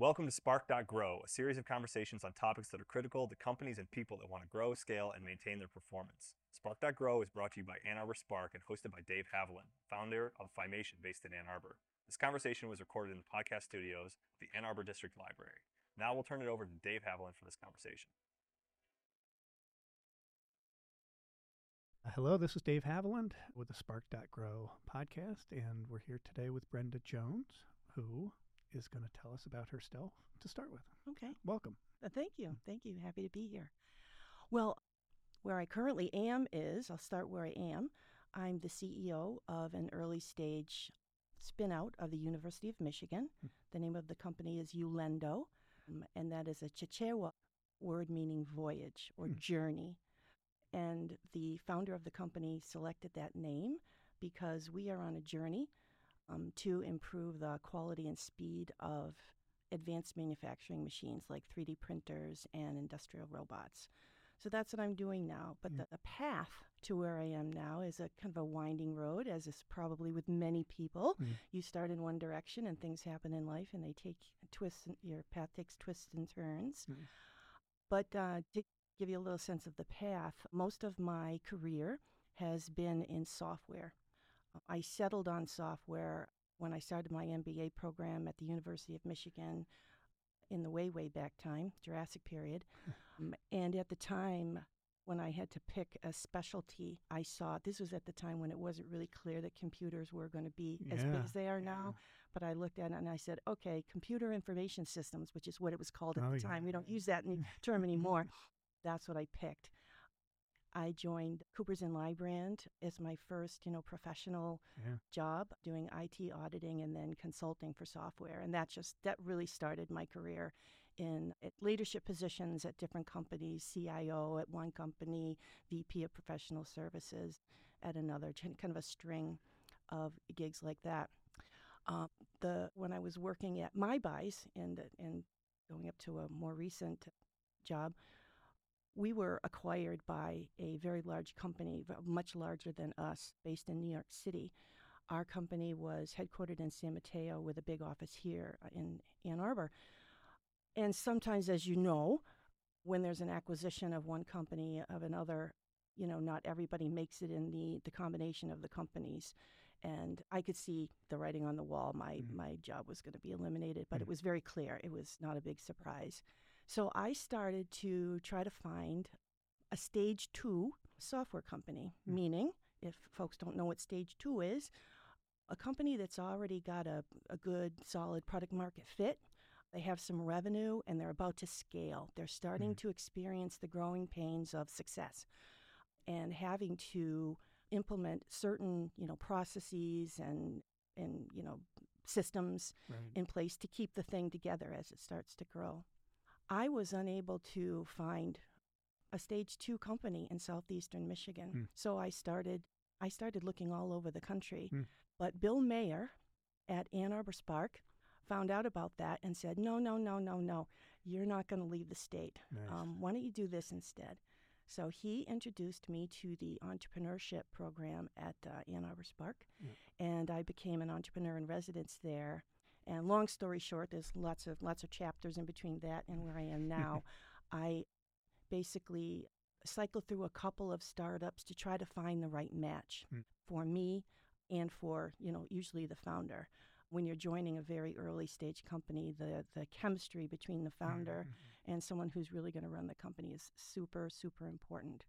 Welcome to Spark.grow, a series of conversations on topics that are critical to companies and people that want to grow, scale, and maintain their performance. Spark.grow is brought to you by Ann Arbor Spark and hosted by Dave Haviland, founder of Phimation based in Ann Arbor. This conversation was recorded in the podcast studios of the Ann Arbor District Library. Now we'll turn it over to Dave Haviland for this conversation. Hello, this is Dave Haviland with the Spark.grow podcast, and we're here today with Brenda Jones, who is going to tell us about herself to start with. Okay. Welcome. Uh, thank you. Thank you. Happy to be here. Well, where I currently am is I'll start where I am. I'm the CEO of an early stage spin out of the University of Michigan. Hmm. The name of the company is Ulendo, um, and that is a Chichewa word meaning voyage or Hmm. journey. And the founder of the company selected that name because we are on a journey um, to improve the quality and speed of advanced manufacturing machines like 3D printers and industrial robots. So that's what I'm doing now. But Mm. the, path to where I am now is a kind of a winding road, as is probably with many people. Mm. You start in one direction and things happen in life and they take twists, and your path takes twists and turns. Mm. But uh, to give you a little sense of the path, most of my career has been in software. I settled on software when I started my MBA program at the University of Michigan in the way, way back time, Jurassic period. Um, and at the time, when I had to pick a specialty, I saw this was at the time when it wasn't really clear that computers were going to be as big as they are yeah. now. But I looked at it and I said, okay, computer information systems, which is what it was called at Oh, the yeah. time. We don't use that term anymore. That's what I picked. I joined Coopers and Lybrand as my first, you know, professional Yeah. job doing IT auditing and then consulting for software. And that just that really started my career in at leadership positions at different companies, CIO at one company, VP of professional services at another, kind of a string of gigs like that. Um, the when I was working at MyBuys and and going up to a more recent job, we were acquired by a very large company, much larger than us, based in New York City. Our company was headquartered in San Mateo with a big office here uh, in Ann Arbor. And sometimes, as you know, when there's an acquisition of one company of another, you know, not everybody makes it in the, the combination of the companies. And I could see the writing on the wall. My, Mhm. my job was going to be eliminated, but Mhm. it was very clear. It was not a big surprise. So I started to try to find a stage two software company, Mm. meaning, if folks don't know what stage two is, a company that's already got a, a good, solid product market fit. They have some revenue and they're about to scale. They're starting Mm. to experience the growing pains of success and having to implement certain, you know, processes and and you know systems Right. in place to keep the thing together as it starts to grow. I was unable to find a stage 2 company in southeastern Michigan. Hmm. So I started I started looking all over the country. Hmm. But Bill Mayer at Ann Arbor Spark found out about that and said, "No, no, no, no, no. You're not going to leave the state. Nice. Um, why don't you do this instead?" So he introduced me to the entrepreneurship program at uh, Ann Arbor Spark, and I became an entrepreneur in residence there. And long story short, there's lots of lots of chapters in between that and where I am now. I basically cycled through a couple of startups to try to find the right match Hmm. for me and for you know usually the founder. When you're joining a very early stage company, the the chemistry between the founder Mhm. and someone who's really going to run the company is super super important.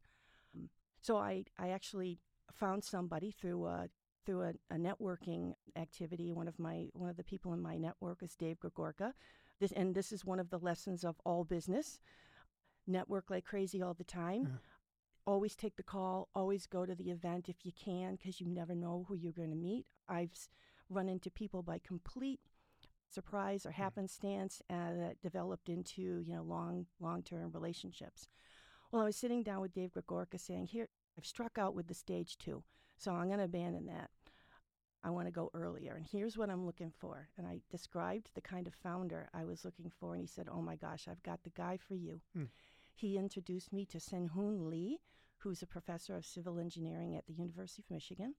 Um, so I I actually found somebody through a through a, a networking activity. One of my one of the people in my network is Dave Gregorka. This and this is one of the lessons of all business. Network like crazy all the time. Yeah. Always take the call. Always go to the event if you can, because you never know who you're going to meet. I've run into people by complete surprise or happenstance uh, that developed into you know long long term relationships. Well, I was sitting down with Dave Gregorka saying, "Here, I've struck out with the stage two, so I'm going to abandon that. I want to go earlier, and here's what I'm looking for." And I described the kind of founder I was looking for, and he said, "Oh my gosh, I've got the guy for you." Hmm. He introduced me to SangHyun Lee, who's a professor of civil engineering at the University of Michigan.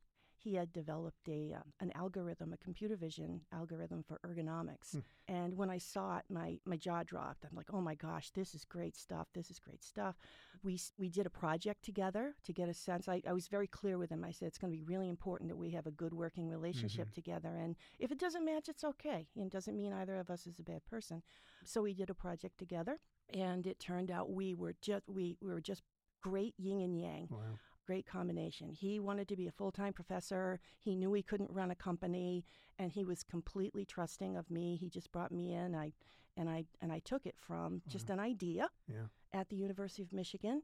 He had developed a uh, an algorithm, a computer vision algorithm for ergonomics. Hmm. And when I saw it, my my jaw dropped. I'm like, oh my gosh, this is great stuff. This is great stuff. We we did a project together to get a sense. I, I was very clear with him. I said it's going to be really important that we have a good working relationship together. And if it doesn't match, it's okay. And it doesn't mean either of us is a bad person. So we did a project together, and it turned out we were just we, we were just great yin and yang Wow. Great combination. He wanted to be a full time professor. He knew he couldn't run a company, and he was completely trusting of me. He just brought me in. I and I and I took it from just mm-hmm. an idea Yeah. at the University of Michigan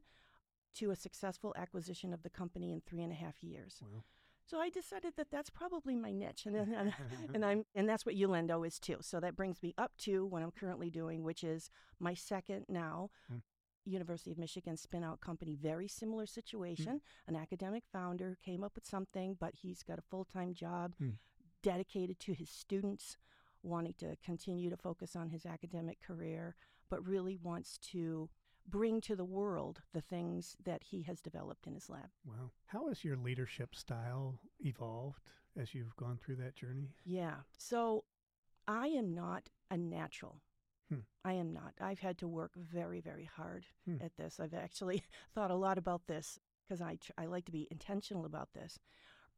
to a successful acquisition of the company in three and a half years. Wow. So I decided that that's probably my niche, and and, and I'm and that's what Ulendo is too. So that brings me up to what I'm currently doing, which is my second now. Mm. Hmm. University of Michigan spin out company, very similar situation. An academic founder came up with something, but he's got a full time job Hmm. dedicated to his students, wanting to continue to focus on his academic career, but really wants to bring to the world the things that he has developed in his lab. Wow. How has your leadership style evolved as you've gone through that journey? Yeah. So I am not a natural. Hmm. I am not. I've had to work very, very hard Hmm. at this. I've actually thought a lot about this because I, tr- I like to be intentional about this.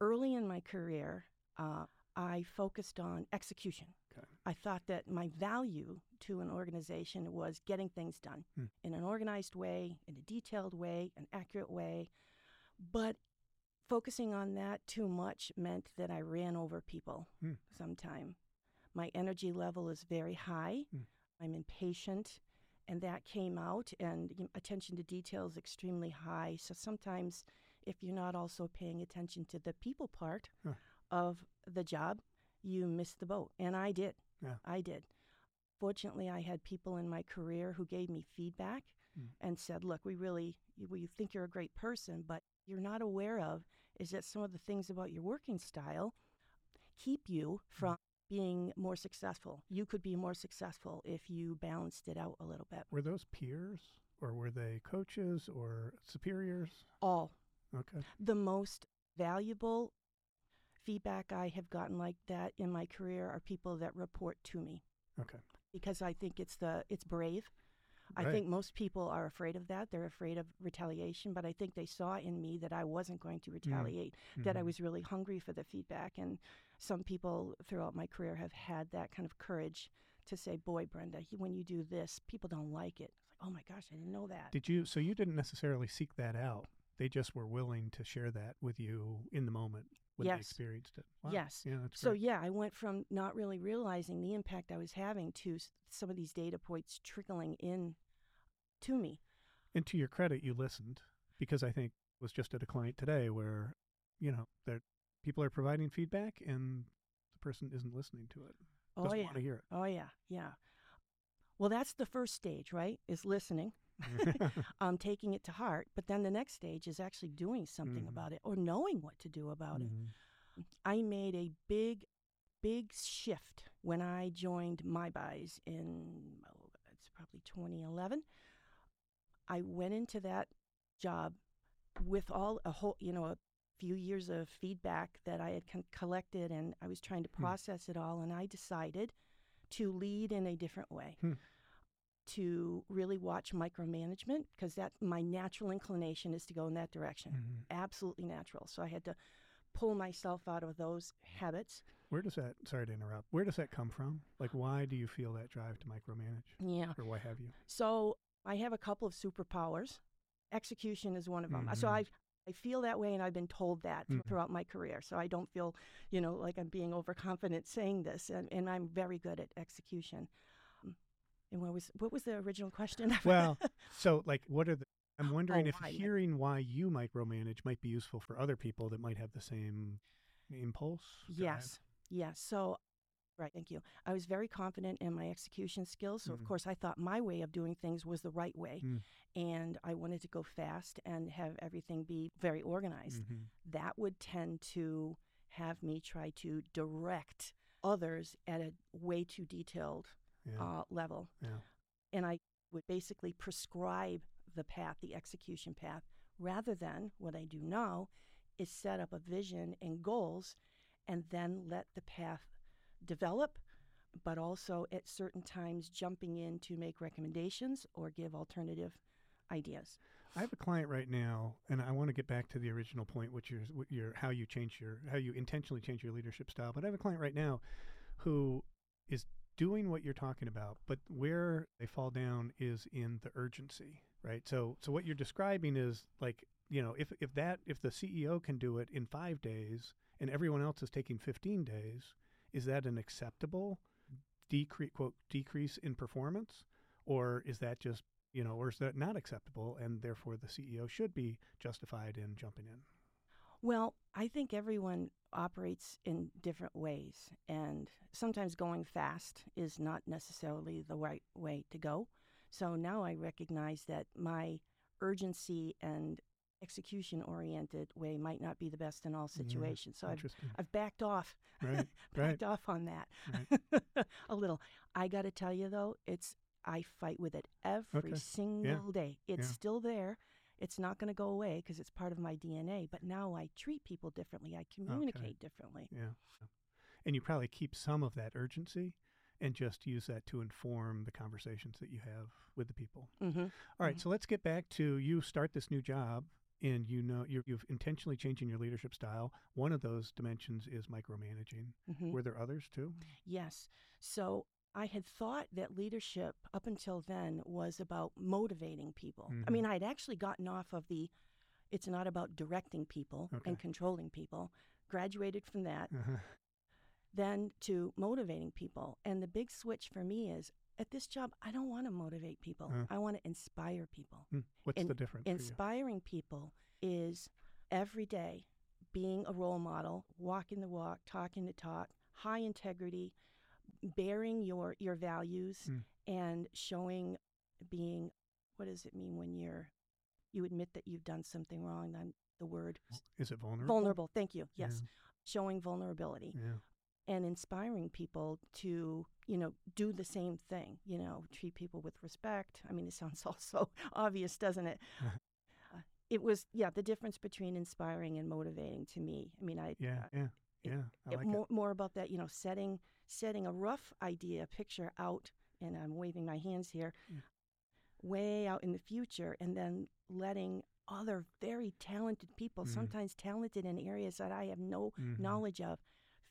Early in my career, uh, I focused on execution. Okay. I thought that my value to an organization was getting things done Hmm. in an organized way, in a detailed way, an accurate way. But focusing on that too much meant that I ran over people Hmm. sometime. My energy level is very high. Hmm. I'm impatient, and that came out, and attention to detail is extremely high. So sometimes, if you're not also paying attention to the people part Huh. of the job, you miss the boat. And I did. Yeah. I did. Fortunately, I had people in my career who gave me feedback Mm. and said, Look, we really, we think you're a great person, but you're not aware of is that some of the things about your working style keep you from being more successful. You could be more successful if you balanced it out a little bit. Were those peers or were they coaches or superiors? All Okay. the most valuable feedback I have gotten like that in my career are people that report to me Okay. because I think it's the it's brave. I think most people are afraid of that. They're afraid of retaliation, but I think they saw in me that I wasn't going to retaliate, that I Mhm. was really hungry for the feedback. And some people throughout my career have had that kind of courage to say, Boy, Brenda, when you do this, people don't like it. It's like, oh my gosh, I didn't know that. Did you? So you didn't necessarily seek that out. They just were willing to share that with you in the moment when they Yes. experienced it. Wow. Yes. Yeah, that's So great. yeah, I went from not really realizing the impact I was having to some of these data points trickling in to me. And to your credit, you listened because I think was just at a client today where, you know, that people are providing feedback and the person isn't listening to it. Oh Doesn't yeah. want to hear it. Oh yeah. Yeah. Well, that's the first stage, right? Is listening. um, taking it to heart. But then the next stage is actually doing something Mhm. about it or knowing what to do about it. Mhm. I made a big, big shift when I joined MyBuys in oh, it's probably 2011. I went into that job with all a whole, you know, a few years of feedback that I had con- collected, and I was trying to Hmm. process it all, and I decided to lead in a different way. Hmm. To really watch micromanagement because that my natural inclination is to go in that direction, Mhm. absolutely natural. So I had to pull myself out of those habits. Where does that, sorry to interrupt, where does that come from? Like, why do you feel that drive to micromanage? Yeah. Or why have you? So I have a couple of superpowers. Execution is one of them. So Mhm. I I feel that way, and I've been told that Mhm. throughout my career. So I don't feel, you know, like I'm being overconfident saying this, and, and I'm very good at execution. And what was what was the original question? Well, so like, what are the, I'm wondering Oh, if why? hearing why you micromanage might be useful for other people that might have the same impulse. Yes. Yes. So, right. Thank you. I was very confident in my execution skills. So, Mhm. of course, I thought my way of doing things was the right way. Mm. And I wanted to go fast and have everything be very organized. Mhm. That would tend to have me try to direct others at a way too detailed Yeah. uh, level. yeah. And I would basically prescribe the path, the execution path, rather than what I do now is set up a vision and goals and then let the path develop, but also at certain times jumping in to make recommendations or give alternative ideas. I have a client right now, and I want to get back to the original point, which is your how you change your how you intentionally change your leadership style. But I have a client right now who is doing what you're talking about, but where they fall down is in the urgency, right? So so what you're describing is like you know if if that if the CEO can do it in five days and everyone else is taking 15 days, is that an acceptable decrease quote decrease in performance, or is that just you know, or is that not acceptable and therefore the CEO should be justified in jumping in? Well, I think everyone operates in different ways, and sometimes going fast is not necessarily the right way to go. So now I recognize that my urgency and execution oriented way might not be the best in all mm-hmm. situations. So I've, I've backed off, right, backed right. off on that right. a little. I got to tell you though, it's I fight with it every Okay. single day. It's Yeah. still there. It's not going to go away because it's part of my DNA. But now I treat people differently. I communicate differently. Yeah. And you probably keep some of that urgency and just use that to inform the conversations that you have with the people. Mm-hmm. All right, Mhm. so let's get back to you start this new job and you know you're, you've intentionally changing your leadership style. One of those dimensions is micromanaging. Mm-hmm. Were there others too? Yes. So I had thought that leadership up until then was about motivating people. I Mhm. mean, I'd actually gotten off of the it's not about directing people Okay. and controlling people, graduated from that, Uh-huh. then to motivating people. And the big switch for me is at this job, I don't want to motivate people, Uh. I want to inspire people. Hmm. What's In- the difference? Inspiring people is every day being a role model, walking the walk, talking the talk, high integrity, bearing your your values Mm. and showing being what does it mean when you're you admit that you've done something wrong then the word Is it vulnerable? vulnerable thank you yes showing vulnerability Yeah. yeah. and inspiring people to you know do the same thing you know treat people with respect i mean it sounds all so obvious doesn't it Uh, it was yeah the difference between inspiring and motivating to me i mean i Yeah. uh, Yeah. Yeah. I it- like more, it. more about that you know setting setting a rough idea picture out and i'm waving my hands here Yeah. way out in the future and then letting other very talented people Mhm. sometimes talented in areas that i have no Mhm. knowledge of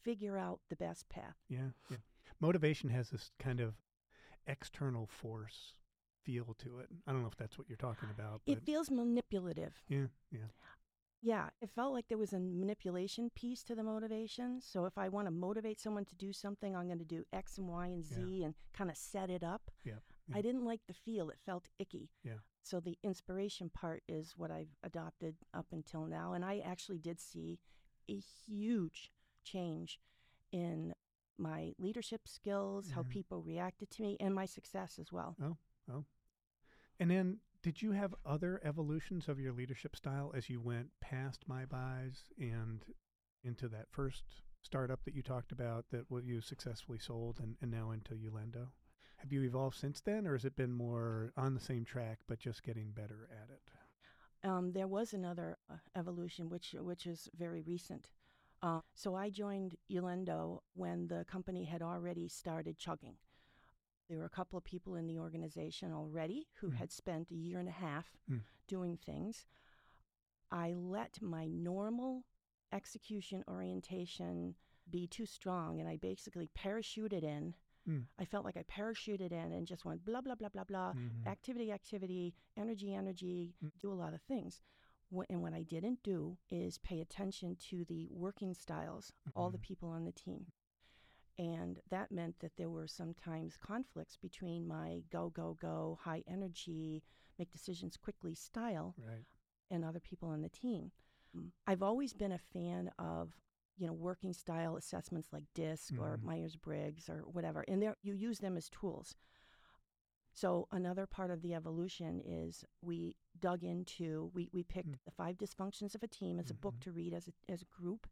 figure out the best path Yeah, yeah. Motivation has this kind of external force feel to it. I don't know if that's what you're talking about, but it feels manipulative yeah, yeah. Yeah it felt like there was a manipulation piece to the motivation so if i want to motivate someone to do something i'm going to do x and y and z and kind of set it up. Yep, i didn't like the feel it felt icky. Yeah. so the inspiration part is what i've adopted up until now and i actually did see a huge change in my leadership skills how mm-hmm. people reacted to me and my success as well. Oh, oh. And then did you have other evolutions of your leadership style as you went past MyBuys and into that first startup that you talked about that you successfully sold and, and now into Ulendo? Have you evolved since then or has it been more on the same track but just getting better at it? um, there was another uh, evolution, which which is very recent. Uh, so I joined Ulendo when the company had already started chugging. There were a couple of people in the organization already who Mm. had spent a year and a half Mm. doing things. I let my normal execution orientation be too strong, and I basically parachuted in. Mm. I felt like I parachuted in and just went blah blah blah blah blah Mhm. activity, activity, energy, energy, Mm. do a lot of things. And what I didn't do is pay attention to the working styles, all the Mhm. people on the team. And that meant that there were sometimes conflicts between my go, go, go, high energy, make decisions quickly style Right. and other people on the team. I've always been a fan of you know working style assessments like DISC or Mhm. Myers Briggs or whatever, and there you use them as tools. So another part of the evolution is we dug into we we picked Mm. the five dysfunctions of a team as a book Mhm. to read as a as a group,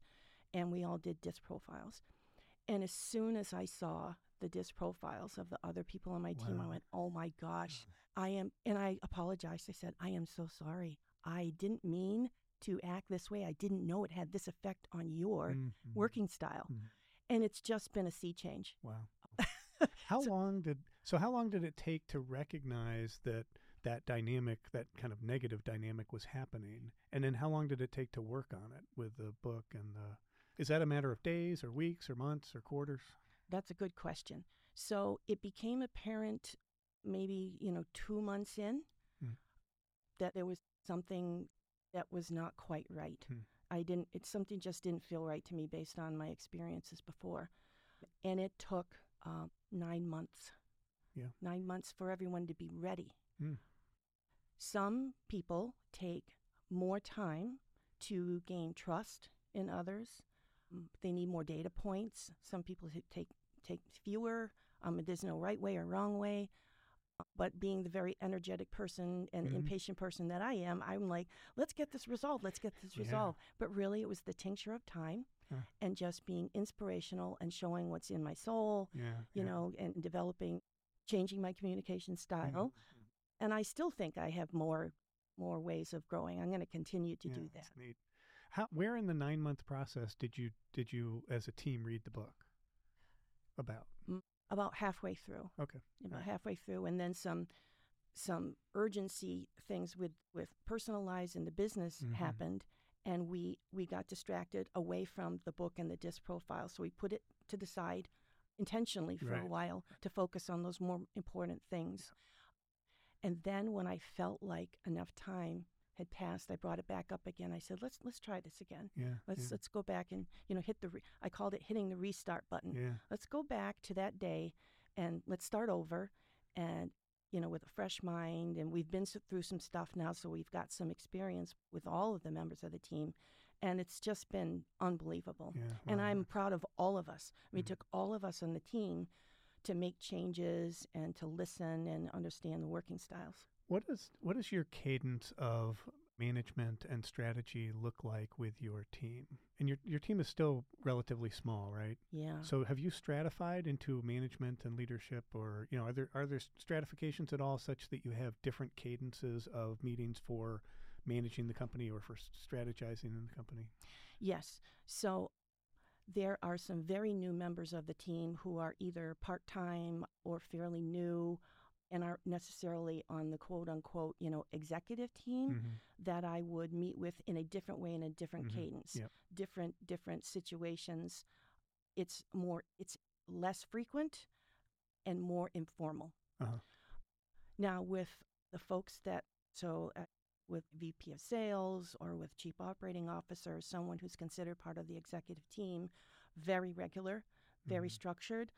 and we all did DISC profiles. And as soon as I saw the DISC profiles of the other people on my team, I went, "Oh my gosh, I am." And I apologized. I said, "I am so sorry. I didn't mean to act this way. I didn't know it had this effect on your Mhm. working style. Mhm. And it's just been a sea change. Wow. How So- long did so how long did it take to recognize that that dynamic, that kind of negative dynamic was happening? And then how long did it take to work on it with the book and the is that a matter of days or weeks or months or quarters? That's a good question. So it became apparent maybe, you know, two months in Hmm. that there was something that was not quite right. Hmm. I didn't, it's something just didn't feel right to me based on my experiences before. And it took um, nine months. Yeah. Nine months for everyone to be ready. Hmm. Some people take more time to gain trust in others. They need more data points. Some people take take fewer. Um, there's no right way or wrong way. Uh, But being the very energetic person and Mhm. impatient person that I am, I'm like, let's get this resolved. Let's get this Yeah. resolved. But really, it was the tincture of time Huh. and just being inspirational and showing what's in my soul, Yeah. you yeah. know, and developing, changing my communication style. And I still think I have more more ways of growing. I'm going to continue to do that. How where in the 9 month process did you did you as a team read the book? About. About halfway through. Okay. about Right. halfway through, and then some some urgency things with with personal lives and the business Mhm. happened, and we we got distracted away from the book and the DISC profile. So we put it to the side intentionally for Right. a while to focus on those more important things. And then when I felt like enough time had passed, I brought it back up again. I said, "Let's let's try this again. Yeah. Let's yeah. let's go back and you know hit the re- I called it hitting the restart button yeah. let's go back to that day and let's start over and you know with a fresh mind and we've been through some stuff now so we've got some experience with all of the members of the team and it's just been unbelievable Yeah. and i'm proud of all of us we Mhm. took all of us on the team to make changes and to listen and understand the working styles What is what does your cadence of management and strategy look like with your team? And your your team is still relatively small, right? yeah So have you stratified into management and leadership or you know are there are there stratifications at all such that you have different cadences of meetings for managing the company or for strategizing in the company? Yes. So there are some very new members of the team who are either part time or fairly new and aren't necessarily on the quote unquote, you know, executive team Mhm. that I would meet with in a different way in a different Mhm. cadence. Yep. Different different situations. It's more it's less frequent and more informal. Uh-huh. Now with the folks that so uh, with VP of sales or with chief operating officer, someone who's considered part of the executive team, very regular, very Mhm. structured.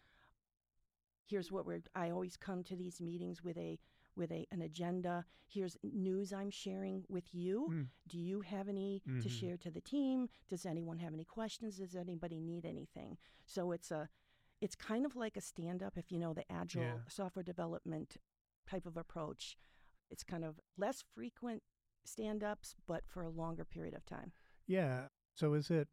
Here's what we're I always come to these meetings with a with a an agenda. Here's news I'm sharing with you. Mm. Do you have any to Mhm. share to the team? Does anyone have any questions? Does anybody need anything? So it's a it's kind of like a stand up if you know the agile Yeah. software development type of approach. It's kind of less frequent stand ups, but for a longer period of time. Yeah. So is it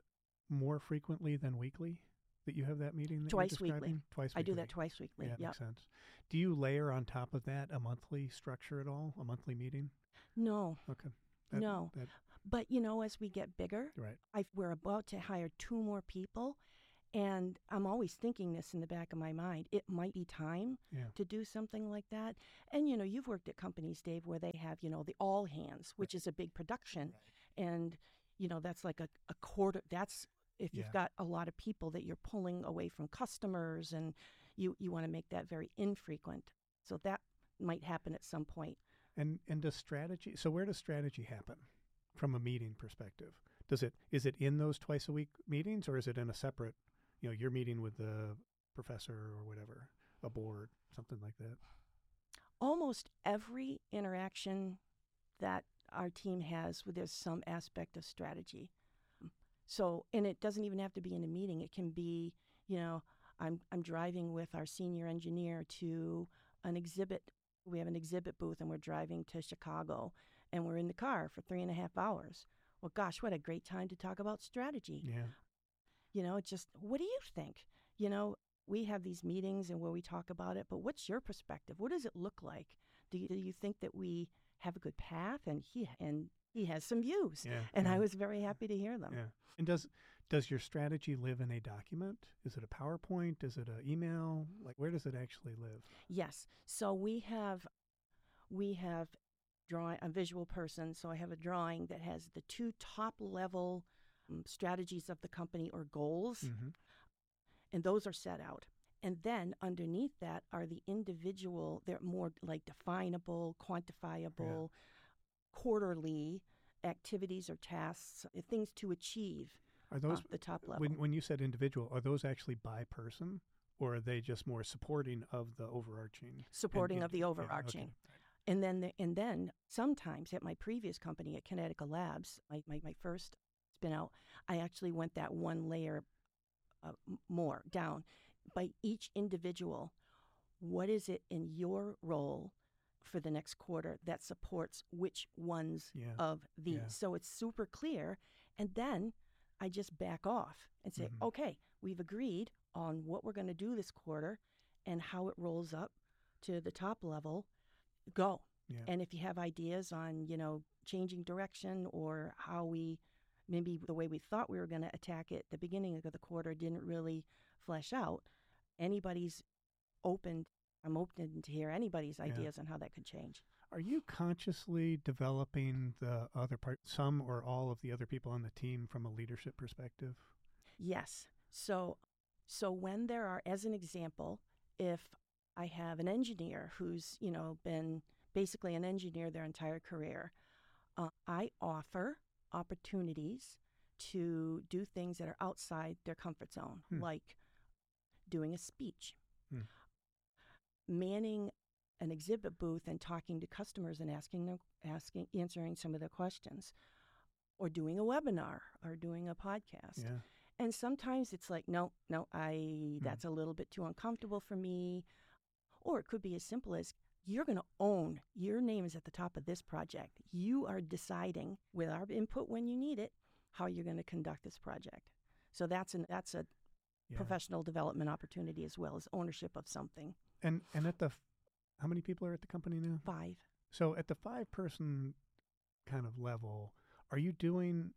more frequently than weekly that you have that meeting? That you're Twice weekly. describing? I do that twice weekly. Yeah, yep. makes sense. Do you layer on top of that a monthly structure at all? A monthly meeting? No, Okay. That- No. That, but you know, as we get bigger, right. I, we're about to hire two more people. And I'm always thinking this in the back of my mind. It might be time Yeah. to do something like that. And, you know, you've worked at companies, Dave, where they have, you know, the all hands, which is a big production. And, you know, that's like a, a quarter. That's if Yeah. you've got a lot of people that you're pulling away from customers and you, you want to make that very infrequent. So that might happen at some point. And and does strategy? So where does strategy happen from a meeting perspective? Does it is it in those twice a week meetings, or is it in a separate? You know, you're meeting with the professor or whatever, a board, something like that. almost every interaction that our team has with there's some aspect of strategy so and it doesn't even have to be in a meeting it can be you know i'm i'm driving with our senior engineer to an exhibit we have an exhibit booth and we're driving to chicago and we're in the car for three and a half hours well gosh what a great time to talk about strategy Yeah. you know, just, what do you think? You know, we have these meetings and where we talk about it, but what's your perspective? What does it look like? Do you, do you think that we have a good path? And he and he has some views. Yeah. And yeah, I was very happy to hear them. Yeah. And does does your strategy live in a document? Is it a PowerPoint? Is it an email? Like where does it actually live? Yes. So we have we have drawing a visual person, so I have a drawing that has the two top level um, strategies of the company or goals, Mm-hmm. and those are set out. And then underneath that are the individual, they're more like definable, quantifiable, quarterly activities or tasks, uh, things to achieve Are uh, those the top level. when when you said individual, are those actually by person or are they just more supporting of the overarching? and supporting of the indi- yeah, overarching. okay. And then, the, and then sometimes at my previous company at Connecticut Labs, my, my, my first spin out, I actually went that one layer uh, more down by each individual. What is it in your role for the next quarter that supports which ones Yeah. of these? yeah. So it's super clear. And then I just back off and say, Mhm. okay, we've agreed on what we're going to do this quarter and how it rolls up to the top level go. Yeah. And if you have ideas on, you know, changing direction or how we maybe the way we thought we were going to attack it the beginning of the quarter didn't really flesh out, anybody's open. I'm open to hear anybody's Yeah. ideas on how that could change. Are you consciously developing the other part, some or all of the other people on the team from a leadership perspective? Yes. So so when there are as an example, if I have an engineer who's, you know, been basically an engineer their entire career, uh, I offer opportunities to do things that are outside their comfort zone, Hmm. like doing a speech, Hmm. Manning an exhibit booth and talking to customers and asking them, asking, answering some of their questions, or doing a webinar or doing a podcast. Yeah. And sometimes it's like, no, no, I hmm. that's a little bit too uncomfortable for me. Or it could be as simple as you're going to own your name is at the top of this project. You are deciding with our input when you need it how you're going to conduct this project. So that's an that's a yeah. professional development opportunity as well as ownership of something. And and at the f- how many people are at the company now? Five. So at the five person kind of level, are you doing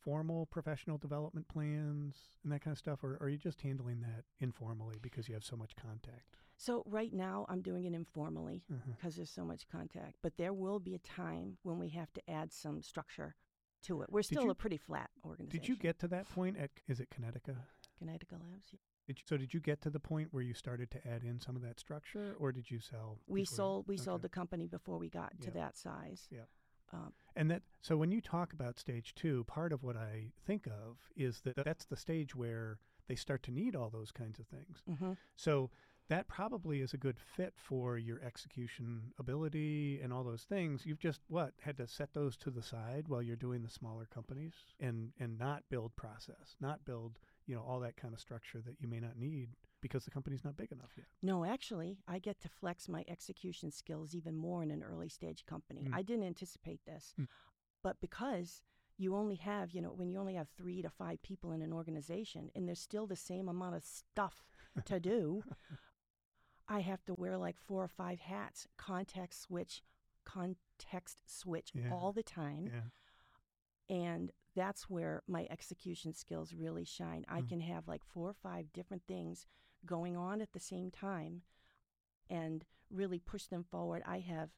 formal professional development plans and that kind of stuff, or are you just handling that informally because you have so much contact? So right now I'm doing it informally mm-hmm. because there's so much contact, but there will be a time when we have to add some structure to it. We're still you- a pretty flat organization. Did you get to that point at is it Connecticut? Connecticut Labs? Yeah. Did you, so did you get to the point where you started to add in some of that structure, or did you sell? We before- sold we sold the company before we got to that size. Yep. Um, And that so when you talk about stage two, part of what I think of is that that's the stage where they start to need all those kinds of things. hmm So that probably is a good fit for your execution ability and all those things. You've just what had to set those to the side while you're doing the smaller companies and and not build process, not build you know all that kind of structure that you may not need because the company's not big enough yet. No, actually, I get to flex my execution skills even more in an early stage company. Mm. I didn't anticipate this, Mm. but because you only have, you know, when you only have three to five people in an organization and there's still the same amount of stuff to do, I have to wear like four or five hats, context switch, context switch Yeah. all the time. Yeah. And that's where my execution skills really shine. I Mm. can have like four or five different things going on at the same time and really push them forward. I have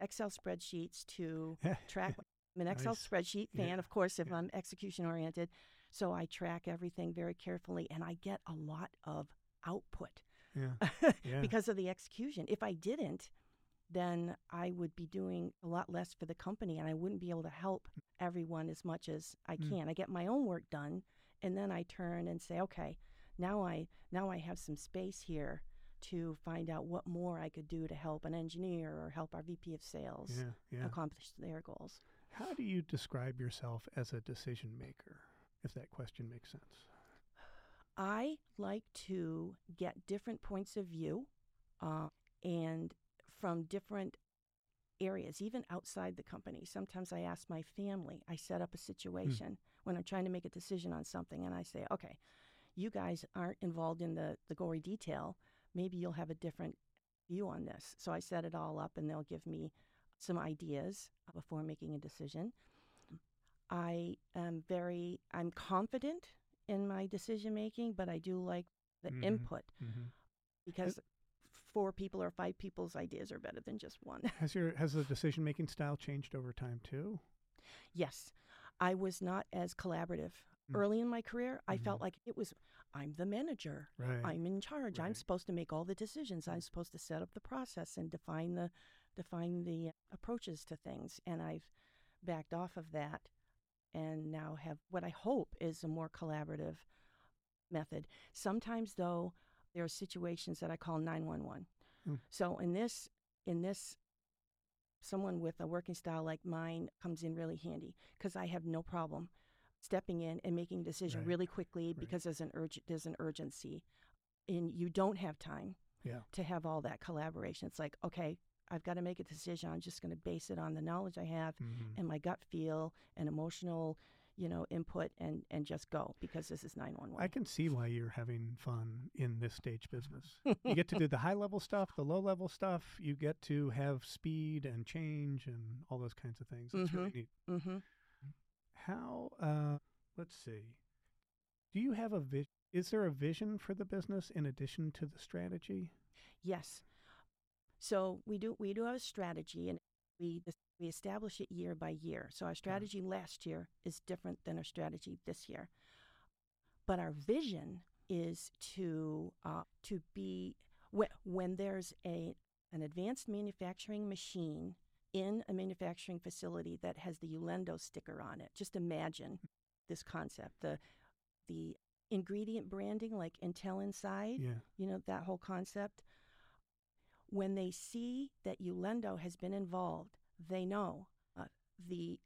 Excel spreadsheets to track. I'm an Excel Nice. spreadsheet fan, Yeah. of course, if Yeah. I'm execution oriented. So I track everything very carefully and I get a lot of output. Yeah. because of the execution. If I didn't, then I would be doing a lot less for the company and I wouldn't be able to help everyone as much as I Mm. can. I get my own work done and then I turn and say, okay, now I now I have some space here to find out what more I could do to help an engineer or help our VP of sales Yeah. Yeah. accomplish their goals. How do you describe yourself as a decision maker? If that question makes sense. I like to get different points of view uh, and from different areas, even outside the company. Sometimes I ask my family, I set up a situation when I'm trying to make a decision on something, and I say, okay, you guys aren't involved in the, the gory detail. Maybe you'll have a different view on this. So I set it all up, and they'll give me some ideas before making a decision. I am very I'm confident in my decision making, but I do like the Mhm. input hmm because four people or five people's ideas are better than just one. Has your has the decision making style changed over time too? yes, I was not as collaborative. Mm. Early in my career, I felt Mhm. like it was I'm the manager. Right. I'm in charge. I'm supposed to make all the decisions. I'm supposed to set up the process and define the define the approaches to things. And I've backed off of that and now have what I hope is a more collaborative method. Sometimes though there are situations that I call 911. Mm. So in this in this someone with a working style like mine comes in really handy because I have no problem stepping in and making a decision Right. really quickly Right. because there's an urg- there's an urgency and you don't have time Yeah. to have all that collaboration. It's like, okay, I've got to make a decision. I'm just going to base it on the knowledge I have Mhm. and my gut feel and emotional, you know, input and and just go because this is 911. I can see why you're having fun in this stage business. you get to do the high level stuff, the low level stuff. You get to have speed and change and all those kinds of things. It's really neat. mm-hmm. How? Uh, let's see. Do you have a vision? Is there a vision for the business in addition to the strategy? Yes. So we do we do have a strategy and we we establish it year by year. So our strategy last year is different than our strategy this year. But our vision is to uh, to be when, when there's a an advanced manufacturing machine in a manufacturing facility that has the Ulendo sticker on it. Just imagine this concept. The the ingredient branding like Intel inside Yeah. you know, that whole concept. When they see that Ulendo has been involved, they know uh, the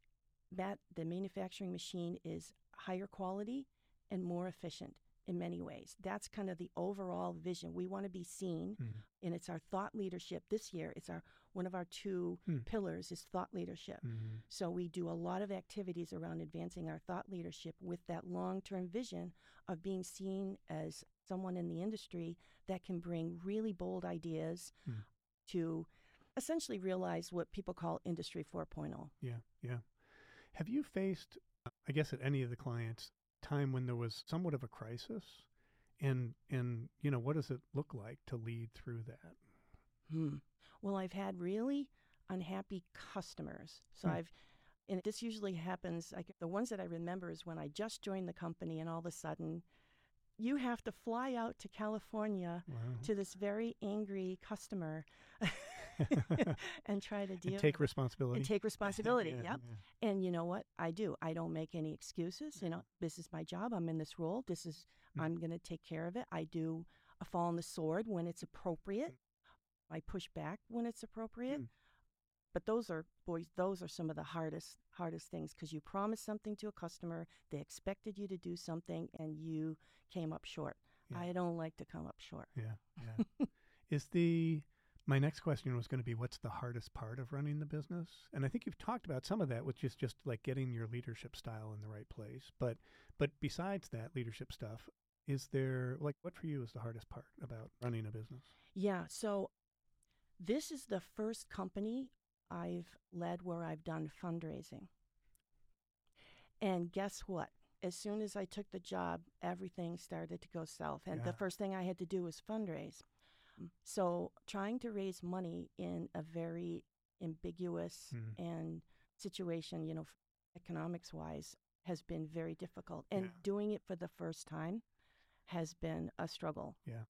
that the manufacturing machine is higher quality and more efficient in many ways. That's kind of the overall vision. We want to be seen, Mhm. and it's our thought leadership this year. It's our one of our two Hmm. pillars is thought leadership. Mhm. So we do a lot of activities around advancing our thought leadership with that long-term vision of being seen as someone in the industry that can bring really bold ideas Hmm. to essentially realize what people call industry oh. 4.0. Yeah. Yeah. Have you faced, I guess, at any of the clients, time when there was somewhat of a crisis, and and you know what does it look like to lead through that? Hmm. Well, I've had really unhappy customers. So Hmm. I've, and this usually happens. Like the ones that I remember is when I just joined the company, and all of a sudden, you have to fly out to California Wow. to this very angry customer and try to deal and take responsibility. and take responsibility. Yeah, yep. yeah. And you know what? I do. I don't make any excuses. You know, this is my job. I'm in this role. This is Mm. I'm going to take care of it. I do a fall on the sword when it's appropriate. I push back when it's appropriate. Mm. But those are boys. Those are some of the hardest hardest things because you promised something to a customer, they expected you to do something, and you came up short. Yeah. I don't like to come up short. Yeah, yeah. is the my next question was going to be what's the hardest part of running the business? And I think you've talked about some of that, which is just like getting your leadership style in the right place. But but besides that leadership stuff, is there like what for you is the hardest part about running a business? Yeah. So this is the first company I've led where I've done fundraising. And guess what? As soon as I took the job, everything started to go south. And Yeah. the first thing I had to do was fundraise. So trying to raise money in a very ambiguous Mm. and situation, you know, economics wise, has been very difficult. And Yeah. doing it for the first time has been a struggle. Yeah.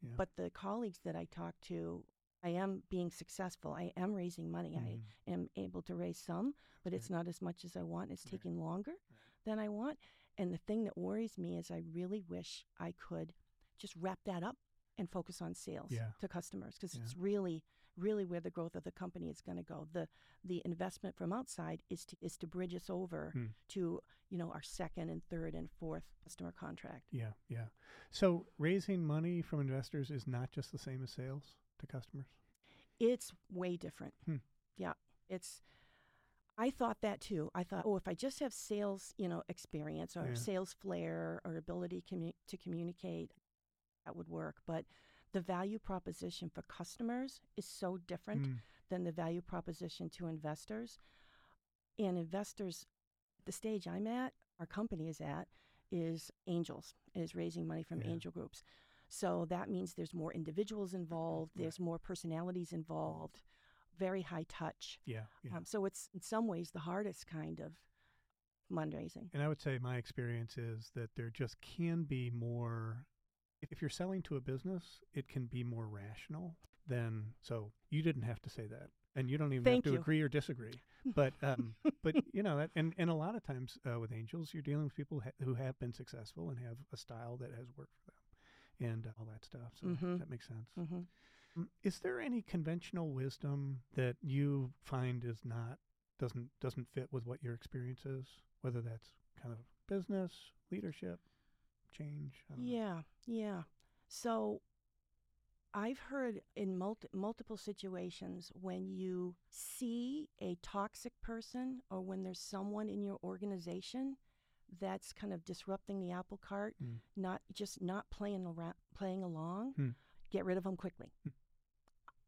Yeah. But the colleagues that I talk to, I am being successful. I am raising money. Mhm. I am able to raise some, but it's not as much as I want. It's Right. taking longer Right. than I want. And the thing that worries me is I really wish I could just wrap that up and focus on sales Yeah. to customers because Yeah. it's really really where the growth of the company is going to go. The the investment from outside is to is to bridge us over Hmm. to, you know, our second and third and fourth customer contract. Yeah, yeah. So raising money from investors is not just the same as sales to customers. It's way different. Hmm. Yeah, it's. I thought that too. I thought, oh, if I just have sales, you know, experience or Yeah. sales flair or ability commu- to communicate, that would work. But the value proposition for customers is so different. Mm. than the value proposition to investors. And investors, the stage I'm at, our company is at, is angels, is raising money from Yeah. angel groups. So that means there's more individuals involved, Right. there's more personalities involved, very high touch. Yeah, yeah. Um, so it's in some ways the hardest kind of fundraising. And I would say my experience is that there just can be more. If you're selling to a business, it can be more rational than. So you didn't have to say that, and you don't even Thank have to you. agree or disagree. But um, but you know that, and and a lot of times uh, with angels, you're dealing with people ha- who have been successful and have a style that has worked for them, and uh, all that stuff. So Mhm. that makes sense. hmm Mm, Is there any conventional wisdom that you find is not doesn't doesn't fit with what your experience is, whether that's kind of business, leadership, change? Don't know. Yeah, yeah. So I've heard in multi- multiple situations when you see a toxic person or when there's someone in your organization that's kind of disrupting the apple cart, Mm. not just not playing around, playing along, Hmm. get rid of them quickly. Hmm.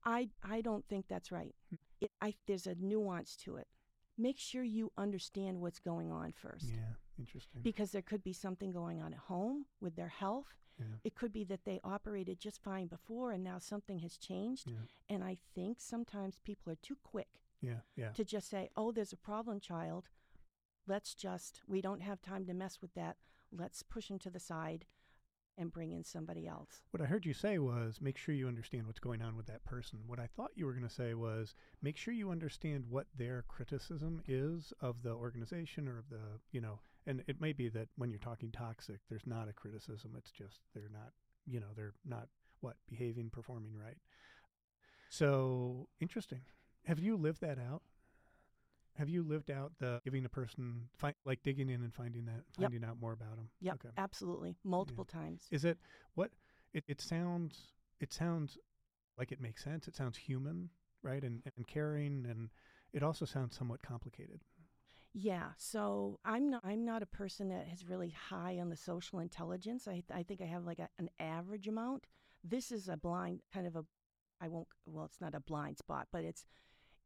I I don't think that's right. Hmm. It, I, there's a nuance to it. Make sure you understand what's going on first Yeah, interesting. because there could be something going on at home with their health. yeah, It could be that they operated just fine before and now something has changed. yeah, And I think sometimes people are too quick yeah, yeah. to just say, oh, there's a problem child. Let's just, we don't have time to mess with that. Let's push them to the side and bring in somebody else. What I heard you say was make sure you understand what's going on with that person. What I thought you were going to say was make sure you understand what their criticism is of the organization or of the, you know, and it may be that when you're talking toxic, there's not a criticism. It's just they're not, you know, they're not what behaving, performing right. So interesting. Have you lived that out? Have you lived out the giving a person, like digging in and finding that, Yep. finding out more about them? Yeah, Okay. absolutely. Multiple times. Is it what it, it sounds it sounds like it makes sense. It sounds human, right? And and caring and it also sounds somewhat complicated. Yeah, so I'm not I'm not a person that is really high on the social intelligence. I I think I have like a, an average amount. This is a blind kind of a I won't well it's not a blind spot, but it's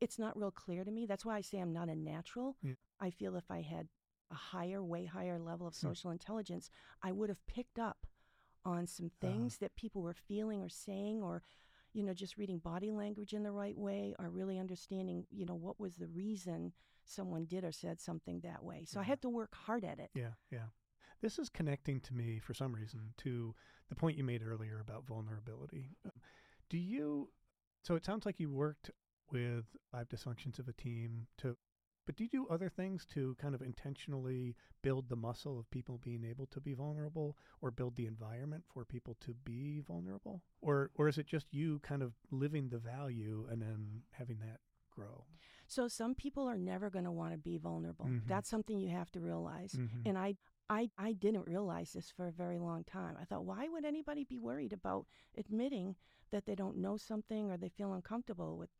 it's not real clear to me. That's why I say I'm not a natural. Yeah. I feel if I had a higher way higher level of Hmm. social intelligence, I would have picked up on some Ah. things that people were feeling or saying or you know just reading body language in the right way or really understanding, you know, what was the reason someone did or said something that way. So I Yeah. had to work hard at it. Yeah, yeah. This is connecting to me for some reason to the point you made earlier about vulnerability. Do you so it sounds like you worked with five dysfunctions of a team to but do you do other things to kind of intentionally build the muscle of people being able to be vulnerable or build the environment for people to be vulnerable? Or or is it just you kind of living the value and then having that grow? So some people are never going to want to be vulnerable. Mhm. That's something you have to realize. Mhm. And I, I, I didn't realize this for a very long time. I thought, why would anybody be worried about admitting that they don't know something or they feel uncomfortable with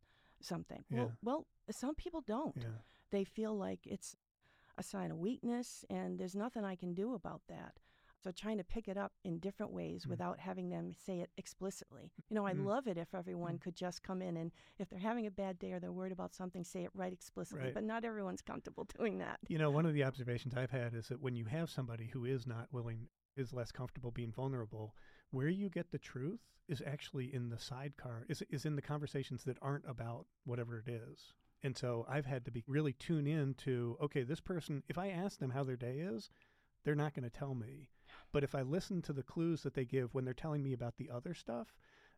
something? Yeah. Well, well, some people don't. yeah. They feel like it's a sign of weakness, and there's nothing I can do about that. So trying to pick it up in different ways Mm. without having them say it explicitly. You know, I Mm. love it if everyone Mm. could just come in and if they're having a bad day or they're worried about something, say it right explicitly. Right. But not everyone's comfortable doing that. You know, one of the observations I've had is that when you have somebody who is not willing, is less comfortable being vulnerable, where you get the truth is actually in the sidecar, is, is in the conversations that aren't about whatever it is. And so I've had to be really tune in to, okay, this person, if I ask them how their day is, they're not going to tell me. But if I listen to the clues that they give when they're telling me about the other stuff,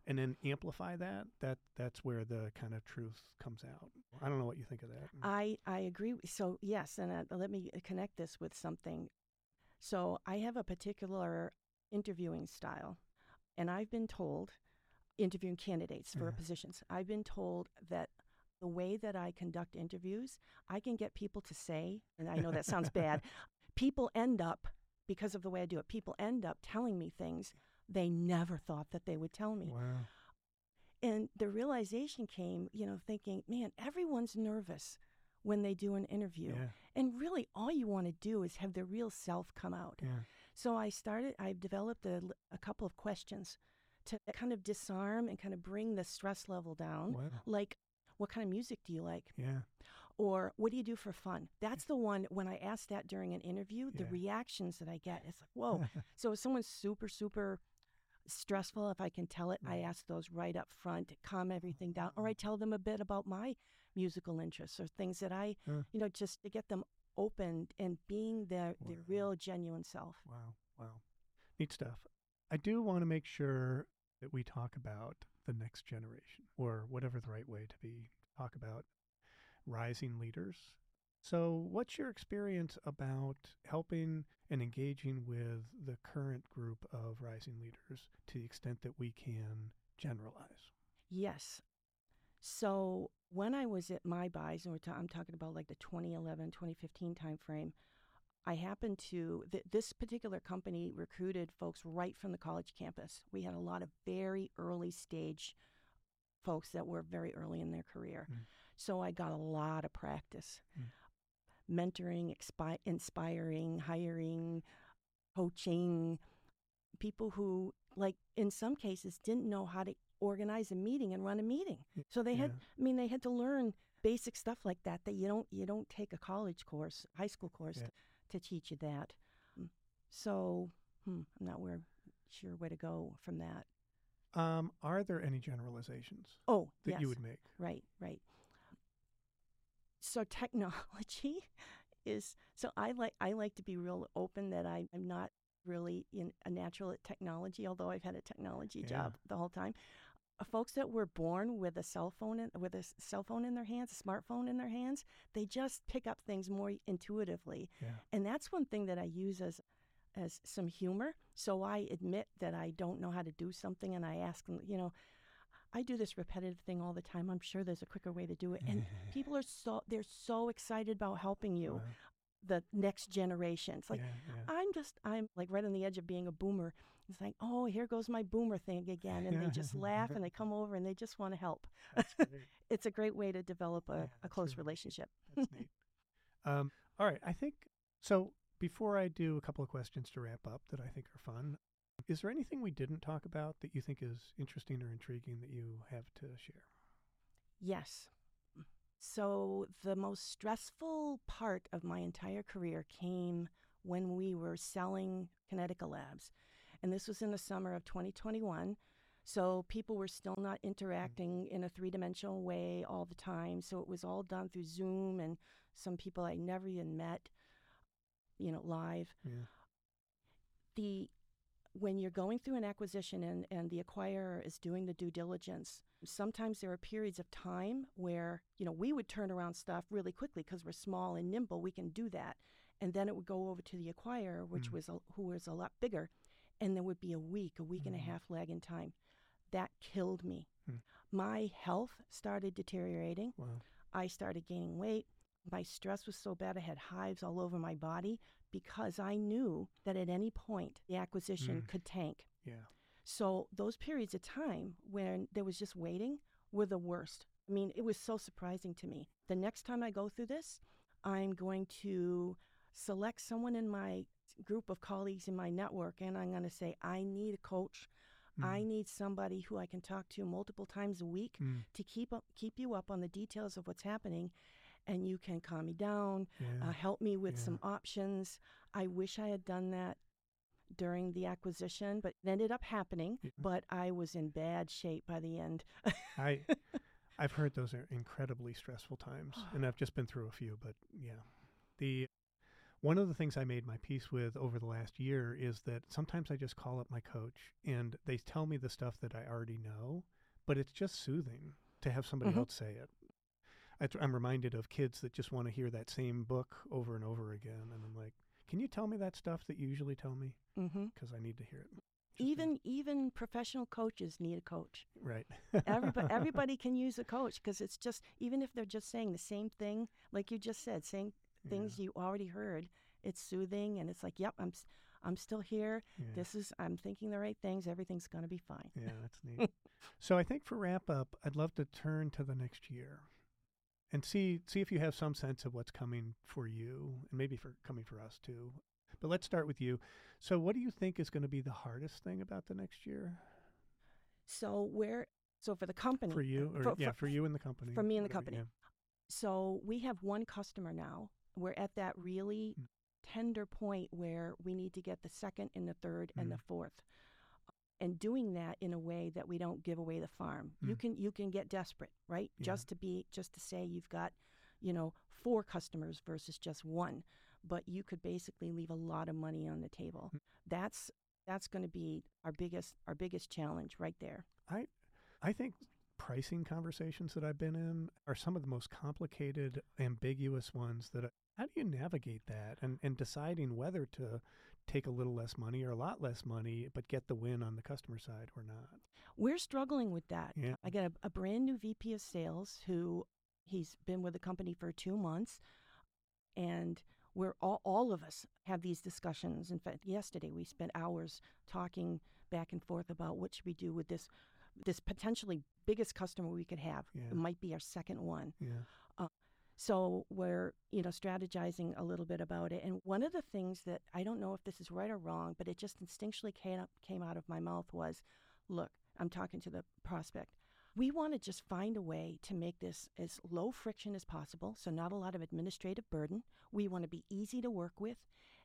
and then amplify that, that that's where the kind of truth comes out. I don't know what you think of that. I, I agree. So, yes, and uh, let me connect this with something. So, I have a particular interviewing style, and I've been told, interviewing candidates for Yeah. positions, I've been told that the way that I conduct interviews, I can get people to say, and I know that sounds bad, people end up, because of the way I do it, people end up telling me things they never thought that they would tell me. wow. And the realization came, you know, thinking, man, everyone's nervous when they do an interview. Yeah. And really, all you want to do is have the real self come out. Yeah. So I started, I've developed a couple of questions to kind of disarm and kind of bring the stress level down. Wow. Like, what kind of music do you like? Yeah. Or what do you do for fun? That's the one when I ask that during an interview, the Yeah. reactions that I get, it's like, whoa. so if someone's super, super stressful, if I can tell it, I Mm. ask those right up front to calm everything down. Or I tell them a bit about my musical interests or things that I, Huh. you know, just to get them open and being their, their Wow. real genuine self. Wow. Wow. Neat stuff. I do want to make sure that we talk about the next generation or whatever the right way to be talk about rising leaders. So, what's your experience about helping and engaging with the current group of rising leaders to the extent that we can generalize? Yes. So when I was at MyBuys, and we're ta- I'm talking about like the 2011, 2015 timeframe, I happened to, th- this particular company recruited folks right from the college campus. We had a lot of very early stage folks that were very early in their career. Mm. So I got a lot of practice Mm. mentoring, expi- inspiring, hiring, coaching people who, like, in some cases, didn't know how to organize a meeting and run a meeting. So they had, yeah. I mean, they had to learn basic stuff like that that you don't you don't take a college course, high school course Yeah. to, to teach you that. Mm. So hmm, I'm not where, sure where to go from that. Um, are there any generalizations Oh, that yes. you would make? Right, right. So technology is so I like I like to be real open that I, I'm not really in a natural at technology, although I've had a technology Yeah. job the whole time. Uh, Folks that were born with a cell phone in, with a cell phone in their hands, a smartphone in their hands, they just pick up things more intuitively. Yeah. And that's one thing that I use as as some humor. So I admit that I don't know how to do something and I ask them, you know, I do this repetitive thing all the time. I'm sure there's a quicker way to do it. And people are so they're so excited about helping you, Wow. the next generation. It's like yeah, yeah. I'm just I'm like right on the edge of being a boomer. It's like, "Oh, here goes my boomer thing again." And they just laugh and they come over and they just want to help. It's a great way to develop a, Yeah, a close really- relationship. That's neat. Um, all right. I think so. Before I do a couple of questions to wrap up that I think are fun, is there anything we didn't talk about that you think is interesting or intriguing that you have to share? Yes. So the most stressful part of my entire career came when we were selling Kinetica Labs. And this was in the summer of 2021. So people were still not interacting in a three dimensional way all the time. So it was all done through Zoom and some people I never even met, you know, live. Yeah. The when you're going through an acquisition and, and the acquirer is doing the due diligence, sometimes there are periods of time where, you know, we would turn around stuff really quickly because we're small and nimble. We can do that. And then it would go over to the acquirer, which Mm. was a, who was a lot bigger. And there would be a week, a week and a Mhm. half lag in time. That killed me. Mm. My health started deteriorating. Wow. I started gaining weight. My stress was so bad I had hives all over my body because I knew that at any point the acquisition Mm. could tank. Yeah. So those periods of time when there was just waiting were the worst. I mean, it was so surprising to me. The next time I go through this, I'm going to select someone in my group of colleagues in my network and I'm going to say, I need a coach. I Mm. need somebody who I can talk to multiple times a week Mm. to keep up, keep you up on the details of what's happening and you can calm me down, Yeah. uh, help me with yeah. some options. I wish I had done that during the acquisition, but it ended up happening. Yeah. But I was in bad shape by the end. I I've heard those are incredibly stressful times, and I've just been through a few. But yeah, the one of the things I made my peace with over the last year is that sometimes I just call up my coach and they tell me the stuff that I already know, but it's just soothing to have somebody Mhm. else say it. I I'm reminded of kids that just want to hear that same book over and over again, and I'm like, "Can you tell me that stuff that you usually tell me? Because I need to hear it." Just Even even professional coaches need a coach. right, Everybody everybody can use a coach because it's just even if they're just saying the same thing, like you just said, saying things you already heard. It's soothing, and it's like, yep, I'm I'm still here. Yeah, yeah. This is I'm thinking the right things. Everything's gonna be fine. Yeah, that's neat. so I think for wrap up, I'd love to turn to the next year and see see if you have some sense of what's coming for you and maybe for coming for us too. But let's start with you. So what do you think is going to be the hardest thing about the next year? So where So for the company, for you, or for- yeah, for- for you and the company. for me and the company. yeah. So we have one customer now. We're at that really Mm. tender point where we need to get the second and the third and the Mhm. fourth. And doing that in a way that we don't give away the farm. You Mm. can you can get desperate, right? Yeah. Just to be just to say you've got, you know, four customers versus just one, but you could basically leave a lot of money on the table. Mm. That's that's going to be our biggest our biggest challenge right there. I I think pricing conversations that I've been in are some of the most complicated, ambiguous ones that how do you navigate that and, and deciding whether to take a little less money or a lot less money, but get the win on the customer side or not? We're struggling with that. Yeah. I got a, a brand new VP of sales who he's been with the company for two months, and we're all, all of us have these discussions. In fact, yesterday we spent hours talking back and forth about what should we do with this this potentially biggest customer we could have. Yeah. It might be our second one. Yeah. So we're, you know, strategizing a little bit about it. And one of the things that I don't know if this is right or wrong, but it just instinctually came up, came out of my mouth was, look, I'm talking to the prospect. We want to just find a way to make this as low friction as possible, so not a lot of administrative burden. We want to be easy to work with,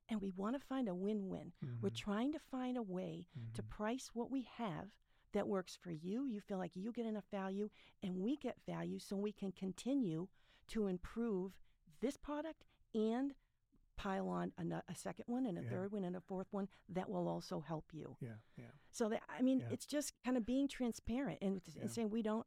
and we want to find a win-win. We're Mhm. trying to find a way to Mhm. price what we have that works for you. You feel like you get enough value and we get value so we can continue to improve this product and pile on a, a second one and a Yeah. third one and a fourth one that will also help you. Yeah. Yeah. So that I mean Yeah. it's just kind of being transparent and, Yeah. and saying we don't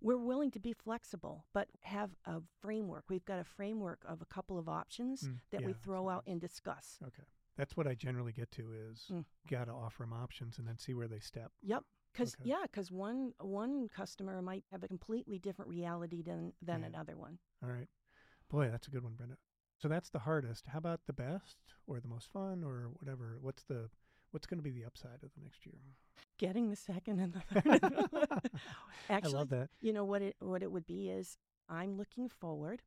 we're willing to be flexible but have a framework. We've got a framework of a couple of options Mm, that we throw out that's- and discuss. Okay. That's what I generally get to is Mm. got to offer them options and then see where they step. Yep. Because Okay. yeah, because one one customer might have a completely different reality than than Yeah. another one. All right. Boy, that's a good one, Brenda. So that's the hardest. How about the best or the most fun or whatever? What's the what's going to be the upside of the next year? Getting the second and the third. Actually, I love that. you know what it what it would be is I'm looking forward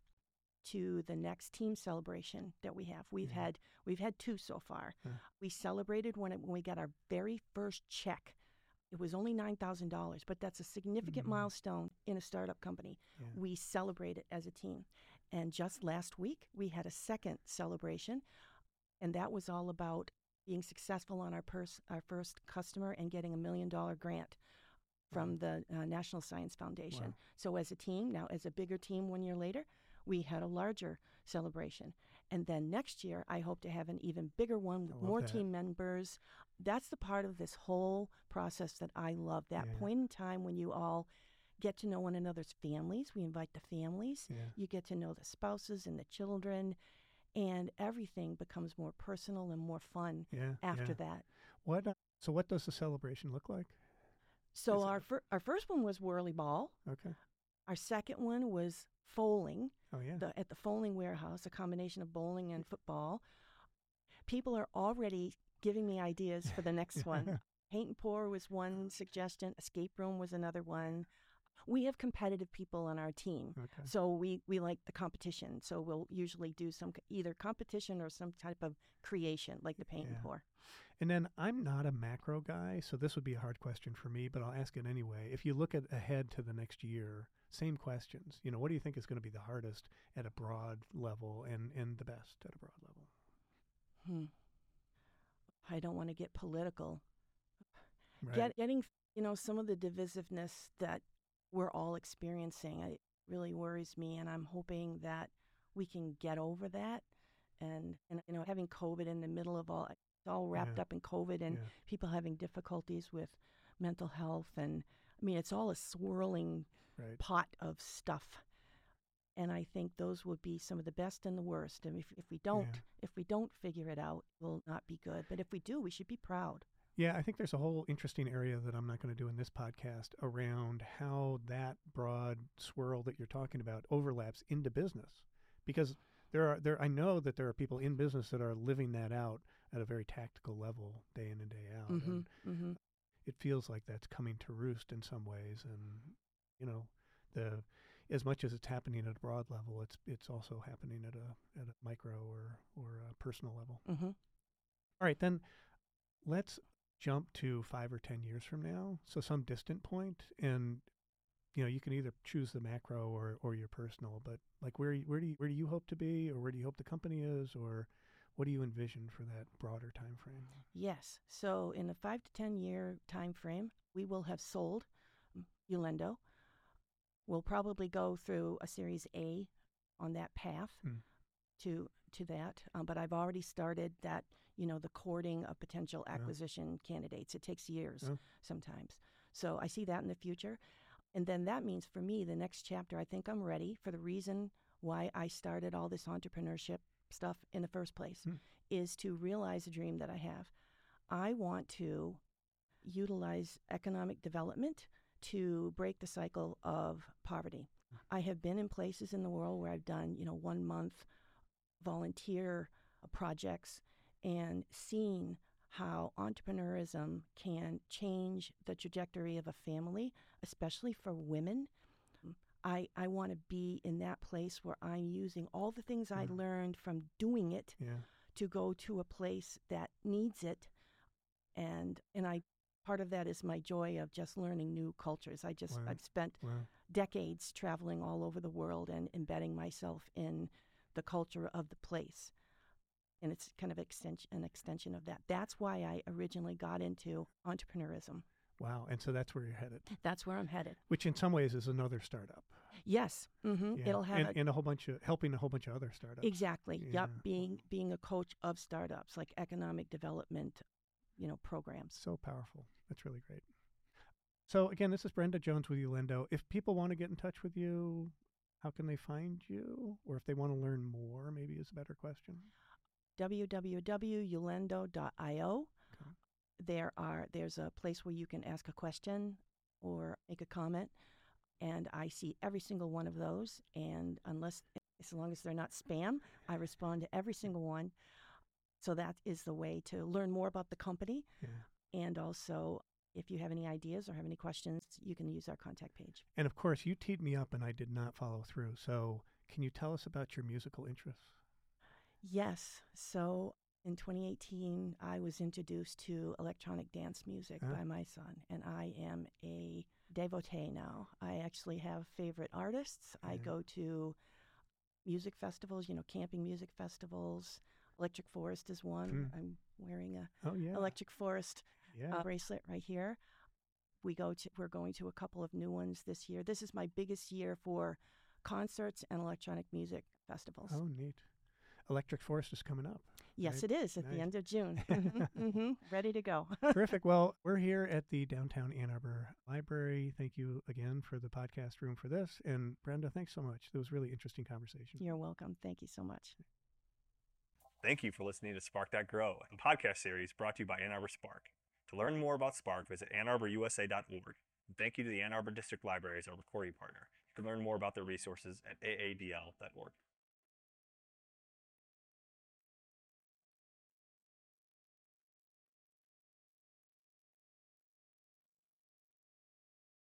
to the next team celebration that we have. We've Yeah. had we've had two so far. Huh. We celebrated when it, when we got our very first check. It was only nine thousand dollars, but that's a significant Mhm. milestone in a startup company. Yeah. We celebrate it as a team. And just last week, we had a second celebration, and that was all about being successful on our, pers- our first customer and getting a million dollar grant from the uh, National Science Foundation. Wow. So, as a team, now as a bigger team one year later, we had a larger celebration. And then next year, I hope to have an even bigger one with more that. team members. That's the part of this whole process that I love. That Yeah. point in time when you all get to know one another's families. We invite the families. Yeah. You get to know the spouses and the children, and everything becomes more personal and more fun Yeah. after that. What? uh, So what does the celebration look like? So Is it- our fir- our first one was Whirly Ball. Okay. Our second one was Fowling Oh yeah. the, at the Fowling Warehouse, a combination of bowling and football. People are already giving me ideas for the next one. Paint and pour was one suggestion. Escape room was another one. We have competitive people on our team. okay. So we, we like the competition. So we'll usually do some either competition or some type of creation, like the paint Yeah. and pour. And then I'm not a macro guy, so this would be a hard question for me, but I'll ask it anyway. If you look at ahead to the next year, same questions. You know, what do you think is going to be the hardest at a broad level and, and the best at a broad level? Hmm. I don't want to get political. Right. Get, getting, you know, some of the divisiveness that we're all experiencing, it really worries me, and I'm hoping that we can get over that. And, and you know, having COVID in the middle of all, it's all wrapped Yeah. up in COVID, and Yeah. people having difficulties with mental health, and I mean, it's all a swirling Right. pot of stuff. And I think those would be some of the best and the worst. And if, if we don't, Yeah. if we don't figure it out, it will not be good. But if we do, we should be proud. Yeah, I think there's a whole interesting area that I'm not going to do in this podcast around how that broad swirl that you're talking about overlaps into business. Because there are there I know that there are people in business that are living that out at a very tactical level day in and day out. Mm-hmm. And Mm-hmm. it feels like that's coming to roost in some ways and you know, the as much as it's happening at a broad level, it's it's also happening at a at a micro or or a personal level. Mm-hmm. All right, then let's jump to five or 10 years from now. So, some distant point, and you know, you can either choose the macro or, or your personal, but like where where do you, where do you hope to be, or where do you hope the company is, or what do you envision for that broader time frame? Yes. So in a five to ten year time frame, we will have sold Ulendo. We'll probably go through a Series A on that path Hmm. to to that. Um, but I've already started that. You know, the courting of potential Yeah. acquisition candidates. It takes years Yeah. sometimes. So I see that in the future. And then that means for me, the next chapter, I think I'm ready for the reason why I started all this entrepreneurship stuff in the first place Hmm. is to realize a dream that I have. I want to utilize economic development to break the cycle of poverty. I have been in places in the world where I've done, you know, one month volunteer uh, projects and seen how entrepreneurism can change the trajectory of a family, especially for women. I, I want to be in that place where I'm using all the things I Mhm. learned from doing it Yeah. to go to a place that needs it and and I part of that is my joy of just learning new cultures. I just Wow. I've spent Wow. decades traveling all over the world and embedding myself in the culture of the place. And it's kind of extension, an extension of that. That's why I originally got into entrepreneurism. Wow. And so that's where you're headed, That's where I'm headed. which in some ways is another startup. Yes, hmm Yeah. it'll have and, a, and a whole bunch of helping a whole bunch of other startups. exactly. Yeah. Yep, being being a coach of startups like economic development, you know, programs. So powerful. That's really great. So again, this is Brenda Jones with Ulendo. If people want to get in touch with you, how can they find you? Or if they want to learn more, maybe is a better question. www.ulendo.io. Okay. There are there's a place where you can ask a question or make a comment, and I see every single one of those. And unless as long as they're not spam, I respond to every single one. So that is the way to learn more about the company, Yeah. and also if you have any ideas or have any questions, you can use our contact page. And of course, you teed me up and I did not follow through. So can you tell us about your musical interests? Yes. So in 2018, I was introduced to electronic dance music Huh? by my son, and I am a devotee now. I actually have favorite artists. I go to music festivals, you know, camping music festivals. Electric Forest is one. Hmm. I'm wearing a Oh, yeah. Electric Forest yeah. uh, bracelet right here. We go to we're going to a couple of new ones this year. This is my biggest year for concerts and electronic music festivals. oh, neat. Electric Forest is coming up. Yes, Right. it is at Nice. the end of June. hmm Ready to go. Terrific. Well, we're here at the downtown Ann Arbor Library. Thank you again for the podcast room for this. And Brenda, thanks so much. It was really interesting conversation. You're welcome. Thank you so much. Thank you for listening to SPARK.grow, a podcast series brought to you by Ann Arbor Spark. To learn more about Spark, visit annarborusa.org. And thank you to the Ann Arbor District Library as our recording partner. You can learn more about their resources at aadl.org.